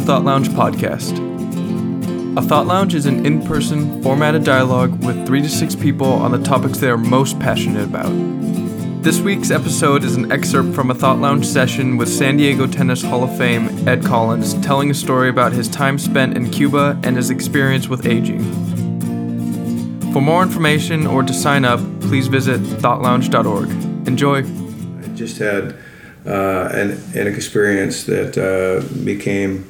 the Thought Lounge podcast. A Thought Lounge is an in person, formatted dialogue with three to six people on the topics they are most passionate about. This week's episode is an excerpt from a Thought Lounge session with San Diego Tennis Hall of Fame Ed Collins telling a story about his time spent in Cuba and his experience with aging. For more information or to sign up, please visit thoughtlounge.org. Enjoy. I just had uh, an, an experience that uh, became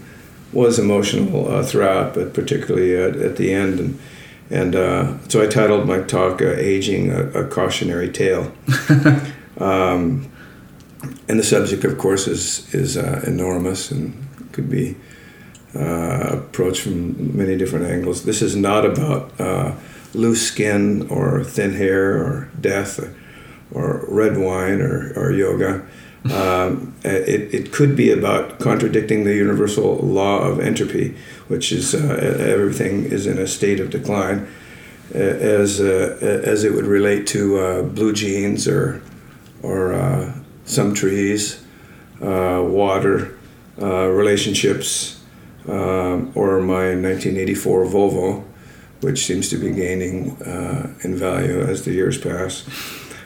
was emotional uh, throughout, but particularly at, at the end. And, and uh, so I titled my talk uh, "Aging: a, a, Cautionary Tale." um, and the subject, of course, is is uh, enormous and could be approached from many different angles. This is not about loose skin or thin hair or death or, or red wine or, or yoga. Um, it, it could be about contradicting the universal law of entropy, which is uh, everything is in a state of decline, as, uh, as it would relate to uh, blue jeans or, or uh, some trees, uh, water, relationships, um, or my 1984 Volvo, which seems to be gaining in value as the years pass.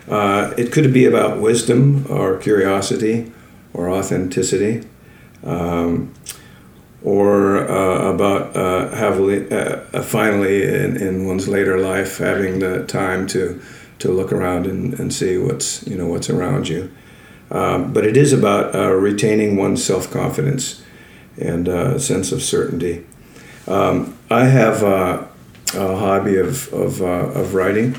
Uh, it could be about wisdom or curiosity or authenticity, um, or uh, about uh, uh, finally in, in one's later life having the time to, to look around and, and see what's, you know, what's around you. Um, but it is about uh, retaining one's self confidence and a sense of certainty. Um, I have a hobby of, of, of writing.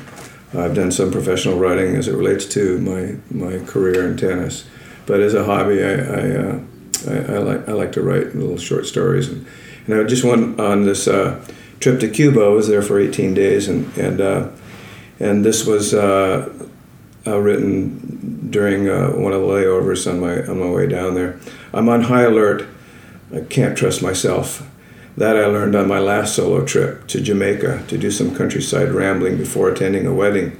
I've done some professional writing as it relates to my, my career in tennis. But as a hobby, I, I, uh, I, I, like, I like to write little short stories. And, and I just went on this uh, trip to Cuba. I was there for 18 days, and, and, uh, and this was uh, uh, written during uh, one of the layovers on my, on my way down there. I'm on high alert. I can't trust myself. That I learned on my last solo trip to Jamaica to do some countryside rambling before attending a wedding.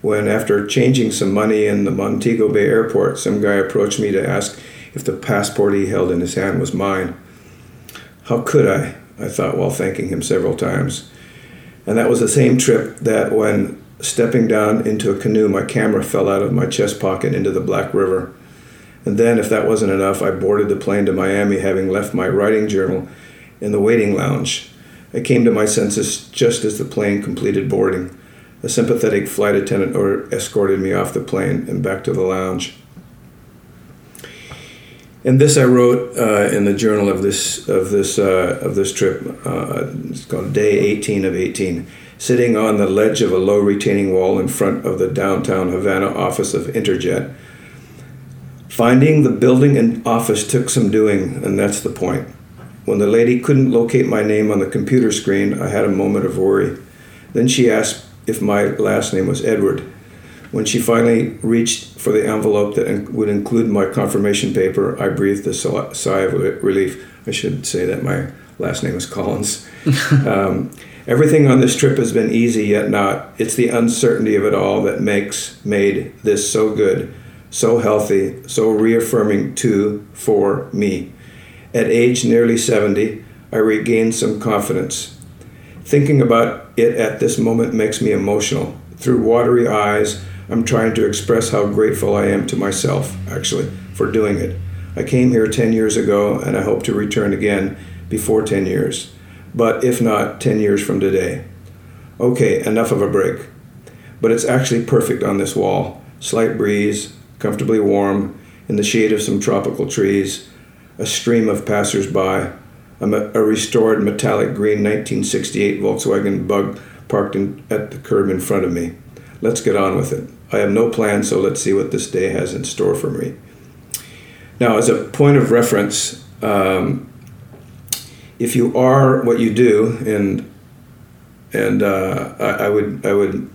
When, after changing some money in the Montego Bay airport, some guy approached me to ask if the passport he held in his hand was mine. How could I? I thought while thanking him several times. And that was the same trip that when stepping down into a canoe, my camera fell out of my chest pocket into the Black River. And then, if that wasn't enough, I boarded the plane to Miami, having left my writing journal in the waiting lounge. I came to my senses just as the plane completed boarding. A sympathetic flight attendant escorted me off the plane and back to the lounge. And this I wrote uh, in the journal of this of this uh, of this trip. Uh, it's called Day 18 of 18. Sitting on the ledge of a low retaining wall in front of the downtown Havana office of Interjet. Finding the building and office took some doing, and that's the point. When the lady couldn't locate my name on the computer screen, I had a moment of worry. Then she asked if my last name was Edward. When she finally reached for the envelope that would include my confirmation paper, I breathed a sigh of relief. I should say that my last name is Collins. um, everything on this trip has been easy, yet not. It's the uncertainty of it all that makes made this so good, so healthy, so reaffirming to for me. At age nearly 70, I regained some confidence. Thinking about it at this moment makes me emotional. Through watery eyes, I'm trying to express how grateful I am to myself, actually, for doing it. I came here 10 years ago and I hope to return again before 10 years, but if not, 10 years from today. Okay, enough of a break. But it's actually perfect on this wall. Slight breeze, comfortably warm, in the shade of some tropical trees, a stream of passersby, a, a restored metallic green 1968 Volkswagen Bug parked in, at the curb in front of me. Let's get on with it. I have no plan, so let's see what this day has in store for me. Now, as a point of reference, um, if you are what you do, and and uh, I, I, would I would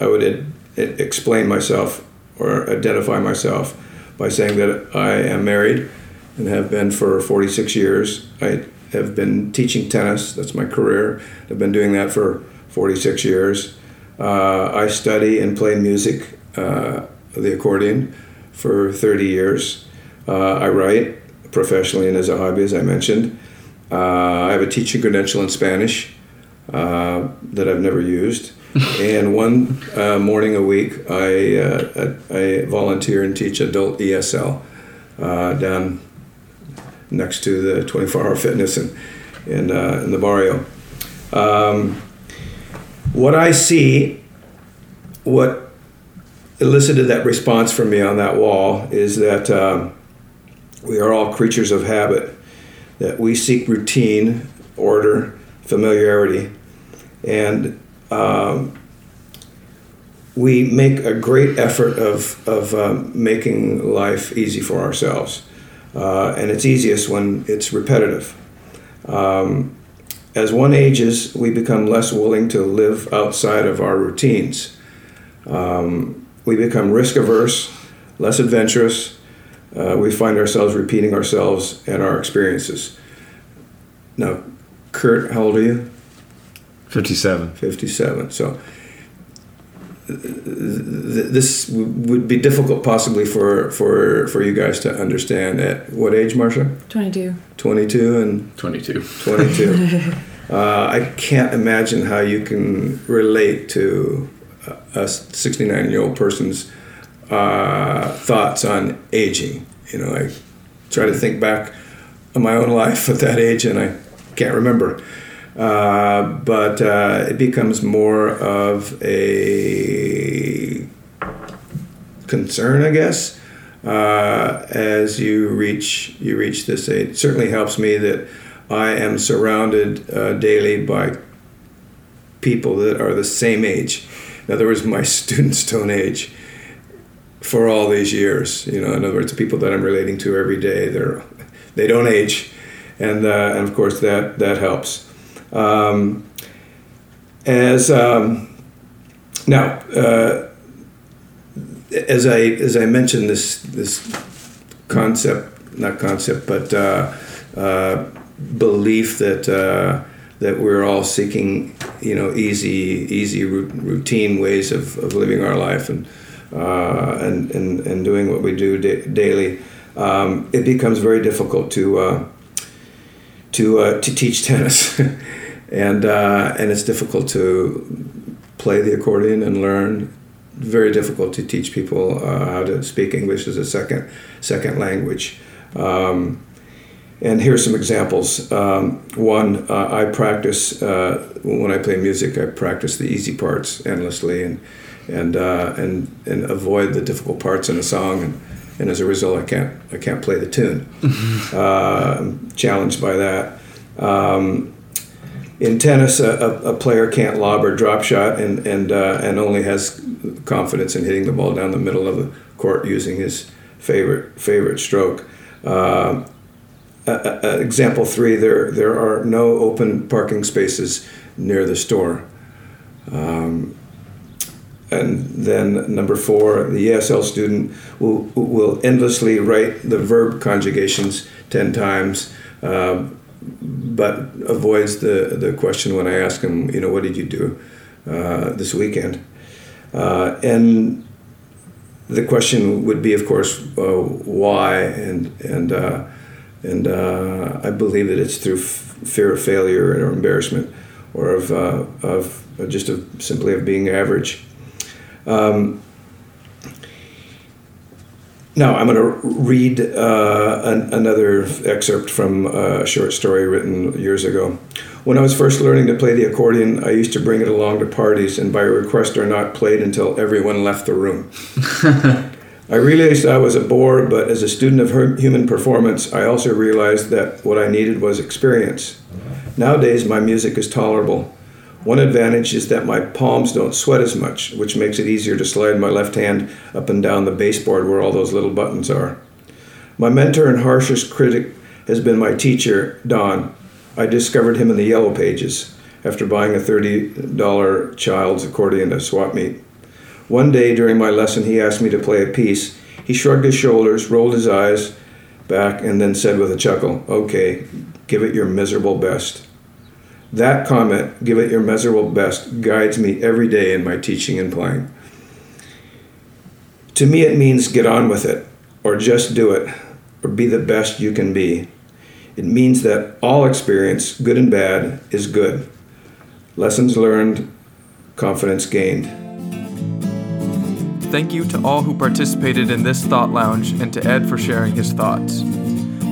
I would ed- explain myself or identify myself by saying that I am married and have been for 46 years. I have been teaching tennis, that's my career. I've been doing that for 46 years. Uh, I study and play music, uh, the accordion, for 30 years. Uh, I write professionally and as a hobby, as I mentioned. Uh, I have a teaching credential in Spanish uh, that I've never used. and one uh, morning a week, I, uh, I volunteer and teach adult ESL uh, down next to the 24 Hour Fitness in, in, uh, in the barrio. Um, what I see, what elicited that response from me on that wall is that um, we are all creatures of habit, that we seek routine, order, familiarity, and um, we make a great effort of, of um, making life easy for ourselves. Uh, and it's easiest when it's repetitive. Um, as one ages, we become less willing to live outside of our routines. Um, we become risk averse, less adventurous. Uh, we find ourselves repeating ourselves and our experiences. Now, Kurt, how old are you? 57. 57. So this would be difficult possibly for, for, for you guys to understand. At what age, Marcia? 22. 22 and 22. 22. uh, I can't imagine how you can relate to a 69 year old person's uh, thoughts on aging. You know, I try to think back on my own life at that age and I can't remember. Uh, but uh, it becomes more of a concern, I guess, uh, as you reach you reach this age. It certainly helps me that I am surrounded uh, daily by people that are the same age. In other words, my student stone age for all these years. You know, in other words, people that I'm relating to every day. They're they don't age, and uh, and of course that that helps. Um, as um, now, uh, as I as I mentioned this this concept, not concept, but uh, uh, belief that uh, that we're all seeking, you know, easy easy routine ways of, of living our life and uh, and, and and doing what we do da- daily. Um, it becomes very difficult to uh, to to teach tennis. and uh, and it's difficult to play the accordion and learn. Very difficult to teach people uh, how to speak English as a second second language. Um, and here's some examples. Um, one, uh, I practice uh, when I play music. I practice the easy parts endlessly and and uh, and and avoid the difficult parts in a song. And, and as a result, I can't I can't play the tune. Uh, I'm challenged by that. Um, in tennis, a, a, player can't lob or drop shot and and uh, and only has confidence in hitting the ball down the middle of the court using his favorite favorite stroke. Uh, example three: there there are no open parking spaces near the store. Um, and then number four, the ESL student will will endlessly write the verb conjugations ten times. Uh, but avoids the, the question when I ask him, you know, what did you do uh, this weekend? Uh, and the question would be, of course, uh, why? And and uh, and uh, I believe that it's through f- fear of failure or embarrassment, or of uh, of just of simply of being average. Um, now, I'm going to read uh, an, another excerpt from a short story written years ago. When I was first learning to play the accordion, I used to bring it along to parties and, by request or not, played until everyone left the room. I realized I was a bore, but as a student of human performance, I also realized that what I needed was experience. Nowadays, my music is tolerable. One advantage is that my palms don't sweat as much, which makes it easier to slide my left hand up and down the baseboard where all those little buttons are. My mentor and harshest critic has been my teacher, Don. I discovered him in the Yellow Pages after buying a $30 child's accordion at swap meet. One day during my lesson, he asked me to play a piece. He shrugged his shoulders, rolled his eyes back, and then said with a chuckle, Okay, give it your miserable best. That comment, give it your measurable best, guides me every day in my teaching and playing. To me, it means get on with it, or just do it, or be the best you can be. It means that all experience, good and bad, is good. Lessons learned, confidence gained. Thank you to all who participated in this Thought Lounge and to Ed for sharing his thoughts.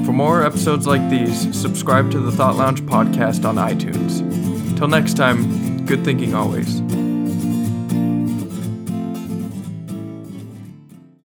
For more episodes like these, subscribe to the Thought Lounge podcast on iTunes. Till next time, good thinking always.